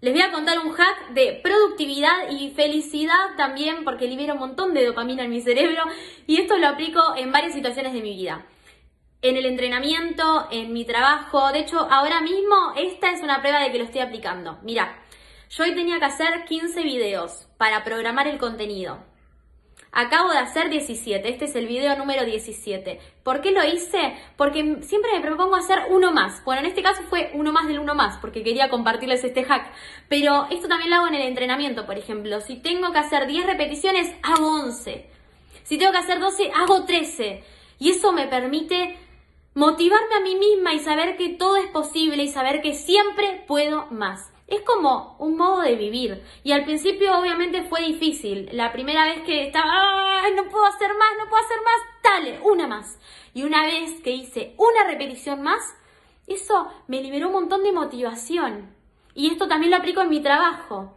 Les voy a contar un hack de productividad y felicidad también porque libera un montón de dopamina en mi cerebro y esto lo aplico en varias situaciones de mi vida. En el entrenamiento, en mi trabajo, de hecho ahora mismo esta es una prueba de que lo estoy aplicando. Mira, yo hoy tenía que hacer 15 videos para programar el contenido. Acabo de hacer 17, este es el video número 17. ¿Por qué lo hice? Porque siempre me propongo hacer uno más. Bueno, en este caso fue uno más del uno más, porque quería compartirles este hack. Pero esto también lo hago en el entrenamiento, por ejemplo. Si tengo que hacer 10 repeticiones, hago 11. Si tengo que hacer 12, hago 13. Y eso me permite motivarme a mí misma y saber que todo es posible y saber que siempre puedo más. Es como un modo de vivir. Y al principio obviamente fue difícil. La primera vez que estaba, ¡ay, no puedo hacer más, no puedo hacer más! Dale, una más. Y una vez que hice una repetición más, eso me liberó un montón de motivación. Y esto también lo aplico en mi trabajo.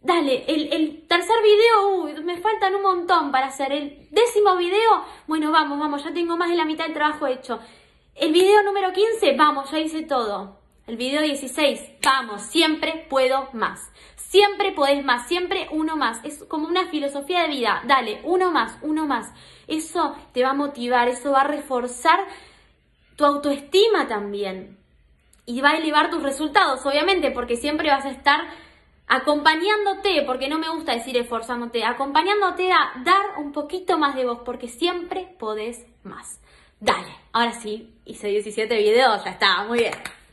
Dale, el, tercer video, uy, me faltan un montón para hacer. El décimo video, bueno, vamos, vamos, ya tengo más de la mitad del trabajo hecho. El video número 15, vamos, ya hice todo. El video 16, vamos, siempre puedo más. Siempre podés más, siempre uno más. Es como una filosofía de vida. Dale, uno más, uno más. Eso te va a motivar, eso va a reforzar tu autoestima también. Y va a elevar tus resultados, obviamente, porque siempre vas a estar acompañándote, porque no me gusta decir esforzándote, acompañándote a dar un poquito más de vos, porque siempre podés más. Dale, ahora sí, hice 17 videos, ya está, muy bien.